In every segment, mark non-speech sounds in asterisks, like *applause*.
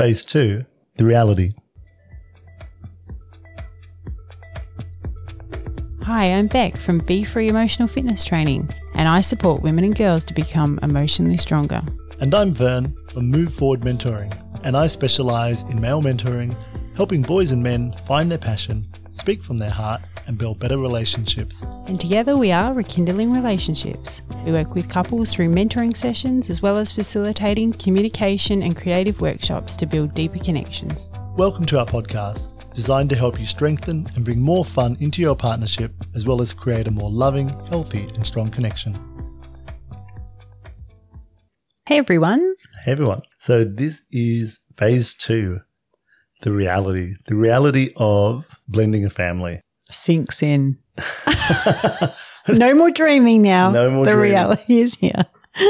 Phase two, the reality. Hi, I'm Beck from Be Free Emotional Fitness Training, and I support women and girls to become emotionally stronger. And I'm Vern from Move Forward Mentoring, and I specialize in male mentoring, helping boys and men find their passion, speak from their heart, and build better relationships. And together we are Rekindling Relationships. We work with couples through mentoring sessions as well as facilitating communication and creative workshops to build deeper connections. Welcome to our podcast, designed to help you strengthen and bring more fun into your partnership, as well as create a more loving, healthy, and strong connection. Hey everyone. Hey everyone. So this is phase two, the reality, the reality of blending a family. Sinks in. *laughs* no more dreaming now. No more The dreaming. reality is here. *laughs*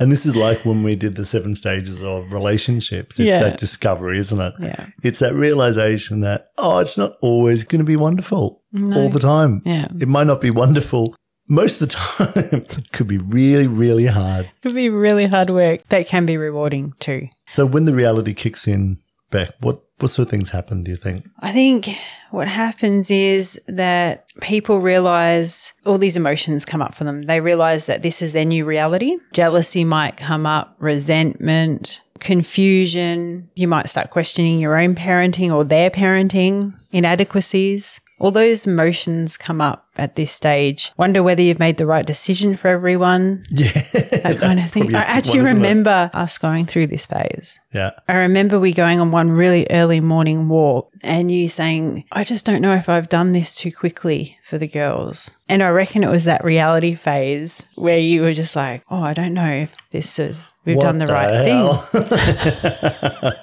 And this is like when we did the seven stages of relationships. It's Yeah. that discovery, isn't it? Yeah. It's that realization that, oh, it's not always going to be wonderful No. all the time. Yeah. It might not be wonderful most of the *laughs* time. it could be really, really hard. It Could be really hard work, but can be rewarding too. So when the reality kicks in, Beck, what, what sort of things happen, do you think? I think what happens is that people realize all these emotions come up for them. They realize that this is their new reality. Jealousy might come up, resentment, confusion. You might start questioning your own parenting or their parenting, inadequacies. All those emotions come up at this stage. Wonder whether you've made the right decision for everyone, *laughs* Yeah. that kind of thing. I actually remember us going through this phase. Yeah. I remember we going on one really early morning walk and you saying, I just don't know if I've done this too quickly for the girls. And I reckon it was that reality phase where you were just like, oh, I don't know if this is, we've What done the, right thing. thing. *laughs* *laughs*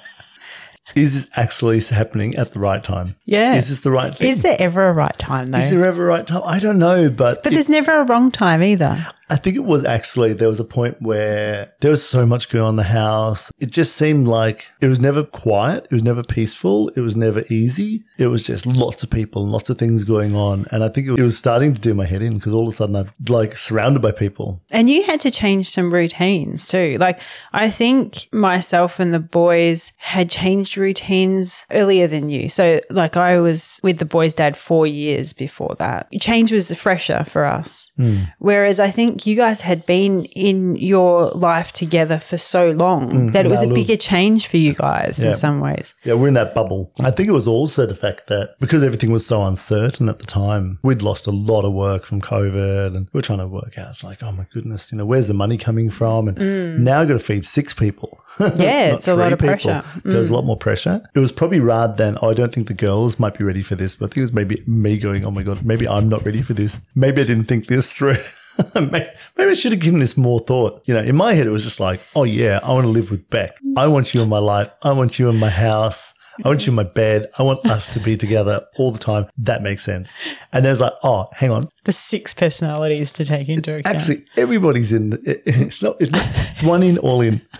is this actually happening at the right time? Yeah. Is this the right thing? Is there ever a right time though? Is there ever a right time? I don't know, but, but it- there's never a wrong time either. I think it was actually there was a point where there was so much going on in the house. It just seemed like it was never quiet. It was never peaceful. It was never easy. It was just lots of people, lots of things going on. And I think it was starting to do my head in because all of a sudden I'm like surrounded by people. And you had to change some routines too. Like, I think myself and the boys had changed routines earlier than you. So, like, I was with the boys' dad four years before that. Change was fresher for us. Hmm. Whereas I think you guys had been in your life together for so long hmm. that it was a bigger change for you guys Yeah. in some ways. Yeah, we're in that bubble. I think it was also the fact that because everything was so uncertain at the time, we'd lost a lot of work from COVID and we're trying to work out. It's like, oh my goodness, you know, where's the money coming from? And hmm. now I've got to feed six people. *laughs* Yeah, it's a lot of pressure. There was a lot more pressure. It was probably rather than, oh, I don't think the girls might be ready for this, but I think it was maybe me going, oh my God, maybe I'm not ready for this. Maybe I didn't think this through. *laughs* Maybe I should have given this more thought. You know, in my head, it was just like, oh yeah, I want to live with Beck. I want you in my life. I want you in my house. I want you in my bed. I want us to be together all the time. That makes sense. And there's like, oh, hang on. The six personalities to take into account. Actually, everybody's in. it- *laughs* It's not. It's, not, it's one in, all in. *laughs*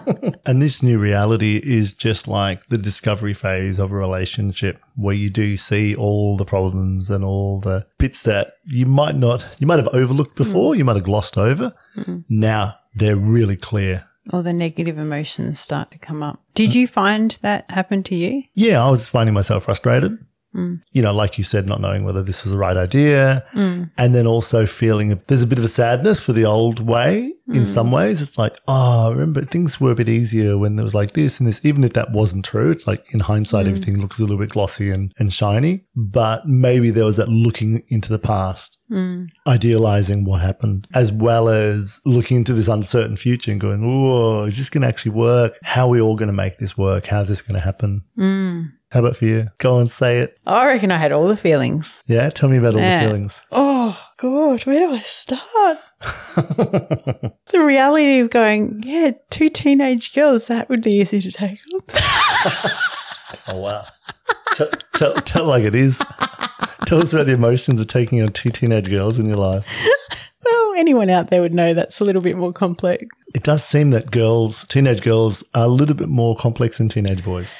*laughs* and this new reality is just like the discovery phase of a relationship, where you do see all the problems and all the bits that you might not, you might have overlooked before, hmm. you might have glossed over. Hmm. Now they're really clear. all the negative emotions start to come up. Did you find that happened to you? Yeah, I was finding myself frustrated. Mm. You know, like you said, not knowing whether this is the right idea. Mm. And then also feeling there's a bit of a sadness for the old way in some mm. ways. It's like, oh, remember things were a bit easier when there was like this and this. Even if that wasn't true, it's like in hindsight, everything looks a little bit glossy and, and shiny. But maybe there was that looking into the past, Mm. idealizing what happened, as well as looking into this uncertain future and going, oh, is this going to actually work? How are we all going to make this work? How's this going to happen? Mm. How about for you? Go and say it. I reckon I had all the feelings. Yeah, tell me about all Yeah. the feelings. Oh, God, where do I start? *laughs* the reality of going, yeah, two teenage girls, that would be easy to take on. *laughs* Oh wow! tell, tell, tell like it is. *laughs* tell us about the emotions of taking on two teenage girls in your life. *laughs* well, anyone out there would know that's a little bit more complex. It does seem that girls, teenage girls, are a little bit more complex than teenage boys.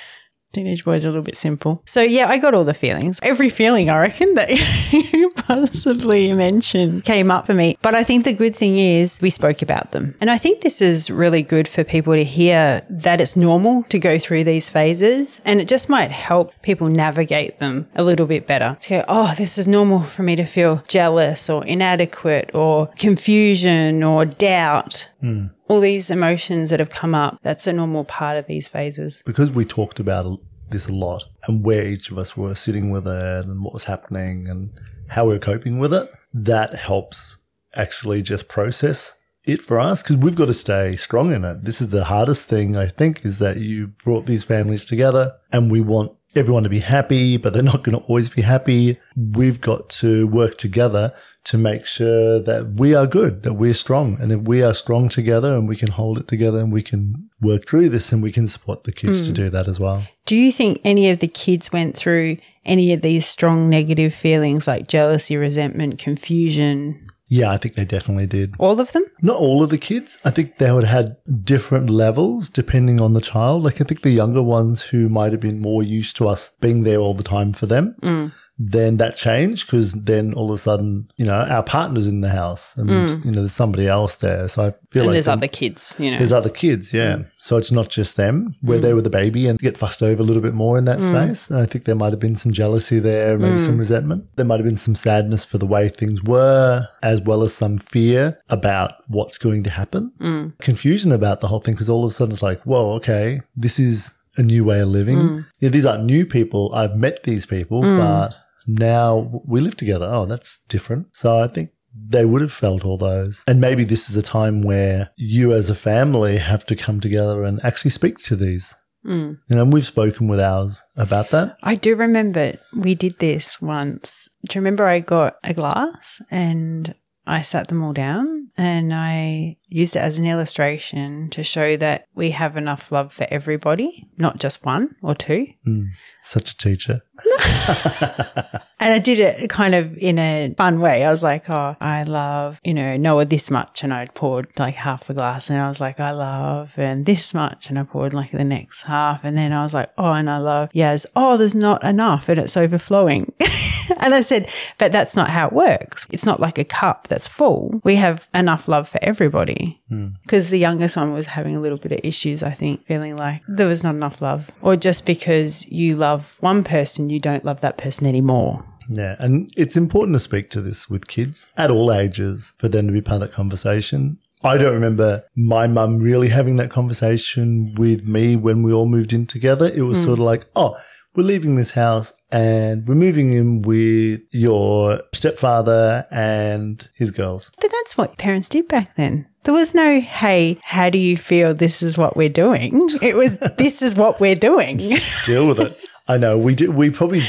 Teenage boys are a little bit simple. So yeah, I got all the feelings. Every feeling I reckon that *laughs* you possibly mentioned came up for me. But I think the good thing is we spoke about them. And I think this is really good for people to hear that it's normal to go through these phases and it just might help people navigate them a little bit better. To go, oh, this is normal for me to feel jealous or inadequate or confusion or doubt. Mm all these emotions that have come up, that's a normal part of these phases. Because we talked about this a lot and where each of us were sitting with it and what was happening and how we are coping with it, that helps actually just process it for us because we've got to stay strong in it. This is the hardest thing, I think, is that you brought these families together and we want everyone to be happy, but they're not going to always be happy. We've got to work together to make sure that we are good, that we're strong. And if we are strong together and we can hold it together and we can work through this, and we can support the kids mm. to hmm. do that as well. Do you think any of the kids went through any of these strong negative feelings like jealousy, resentment, confusion? Yeah, I think they definitely did. All of them? Not all of the kids. I think they would have had different levels depending on the child. Like I think the younger ones who might have been more used to us being there all the time for them. Mm then that changed because then all of a sudden, you know, our partner's in the house and, mm. you know, there's somebody else there. So I feel and like there's other kids, you know. There's other kids, yeah. Mm. So it's not just them where mm. they were the baby and get fussed over a little bit more in that mm. space. And I think there might have been some jealousy there, maybe some mm. resentment. There might have been some sadness for the way things were, as well as some fear about what's going to happen. Mm. Confusion about the whole thing because all of a sudden it's like, whoa, okay, this is a new way of living. Yeah, these aren't new people. I've met these people, but now we live together. Oh, that's different. So I think they would have felt all those. And maybe this is a time where you as a family *laughs* have to come together and actually speak to these. Mm. You know, and we've spoken with ours about that. I do remember we did this once. Do you remember I got a glass and I sat them all down and I used it as an illustration to show that we have enough love for everybody, not just one or two. Mm, such a teacher. *laughs* and I did it kind of in a fun way. I was like, oh, I love, you know, Noah this much. And I poured like half the glass. And I was like, I love and this much. And I poured like the next half. And then I was like, oh, and I love Yaz. Oh, there's not enough and it's overflowing. *laughs* *laughs* and I said, but that's not how it works. It's not like a cup that's full. We have enough love for everybody. Because mm. the youngest one was having a little bit of issues, I think, feeling like there was not enough love. Or just because you love one person, you don't love that person anymore. Yeah, and it's important to speak to this with kids at all ages for them to be part of that conversation. I don't remember my mum really having that conversation with me when we all moved in together. It was mm. sort of like, oh, we're leaving this house and we're moving in with your stepfather and his girls. But that's what parents did back then. There was no, hey, how do you feel this is what we're doing? It was, *laughs* this is what we're doing. Deal with it. I know. We do, we probably,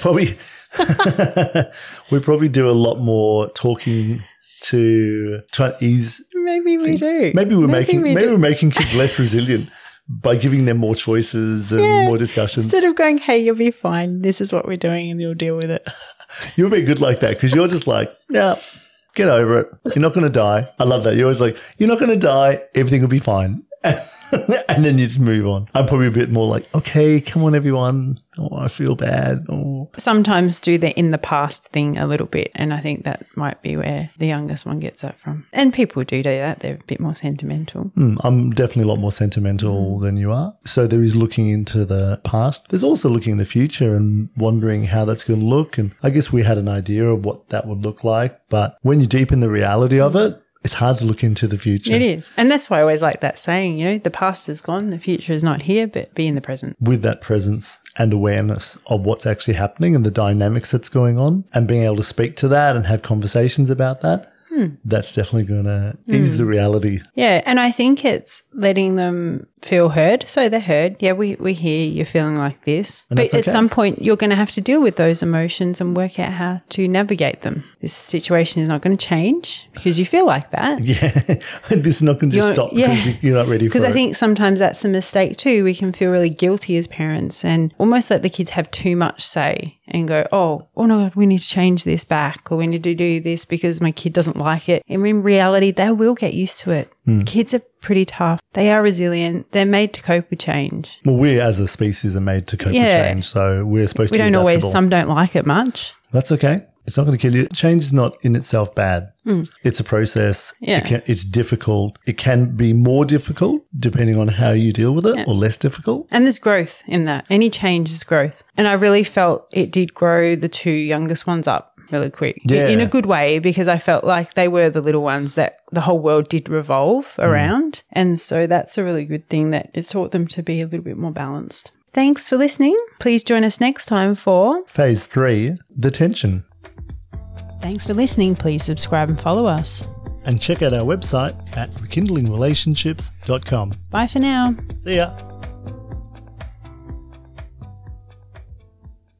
probably, *laughs* we probably do a lot more talking to try and ease. Maybe we do. Maybe we're maybe making, we maybe do. we're making kids less resilient *laughs* by giving them more choices and yeah, more discussions. Instead of going, hey, you'll be fine. This is what we're doing and you'll deal with it. *laughs* You're very good like that because you're just like, yeah, get over it. You're not going to die. I love that. You're always like, you're not going to die. Everything will be fine. *laughs* *laughs* and then you just move on. I'm probably a bit more like, okay, come on, everyone. Oh, I feel bad. Oh. Sometimes do the in the past thing a little bit. And I think that might be where the youngest one gets that from. And people do do that. They're a bit more sentimental. Mm, I'm definitely a lot more sentimental mm. than you are. So there is looking into the past. There's also looking in the future and wondering how that's going to look. And I guess we had an idea of what that would look like. But when you're deep in the reality of it, it's hard to look into the future. It is. And that's why I always like that saying, you know, the past is gone, the future is not here, but be in the present. With that presence and awareness of what's actually happening and the dynamics that's going on and being able to speak to that and have conversations about that, hmm. that's definitely going to ease hmm. the reality. Yeah. And I think it's letting them feel heard. So they're heard. Yeah, we, we hear you're feeling like this. And but okay. at some point, you're going to have to deal with those emotions and work out how to navigate them. This situation is not going to change because you feel like that. *laughs* Yeah. *laughs* this is not going to just stop yeah. because you're not ready for it. Because I think sometimes that's a mistake too. We can feel really guilty as parents and almost let the kids have too much say and go, oh, oh no, we need to change this back or we need to do this because my kid doesn't like it. And in reality, they will get used to it Hmm. Kids are pretty tough. They are resilient. They're made to cope with change. Well, we as a species are made to cope Yeah. with change, so we're supposed We to. We don't always, some don't like it much. That's okay. It's not going to kill you. Change is not in itself bad. Hmm. It's a process. Yeah. It can, it's difficult. It can be more difficult depending on how you deal with it or less difficult. And there's growth in that. Any change is growth. And I really felt it did grow the two youngest ones up really quick in- Yeah. in a good way because I felt like they were the little ones that the whole world did revolve mm. around. And so that's a really good thing that it taught them to be a little bit more balanced. Thanks for listening. Please join us next time for Phase three, the tension. Thanks for listening. Please subscribe and follow us. And check out our website at rekindlingrelationships.com. Bye for now. See ya.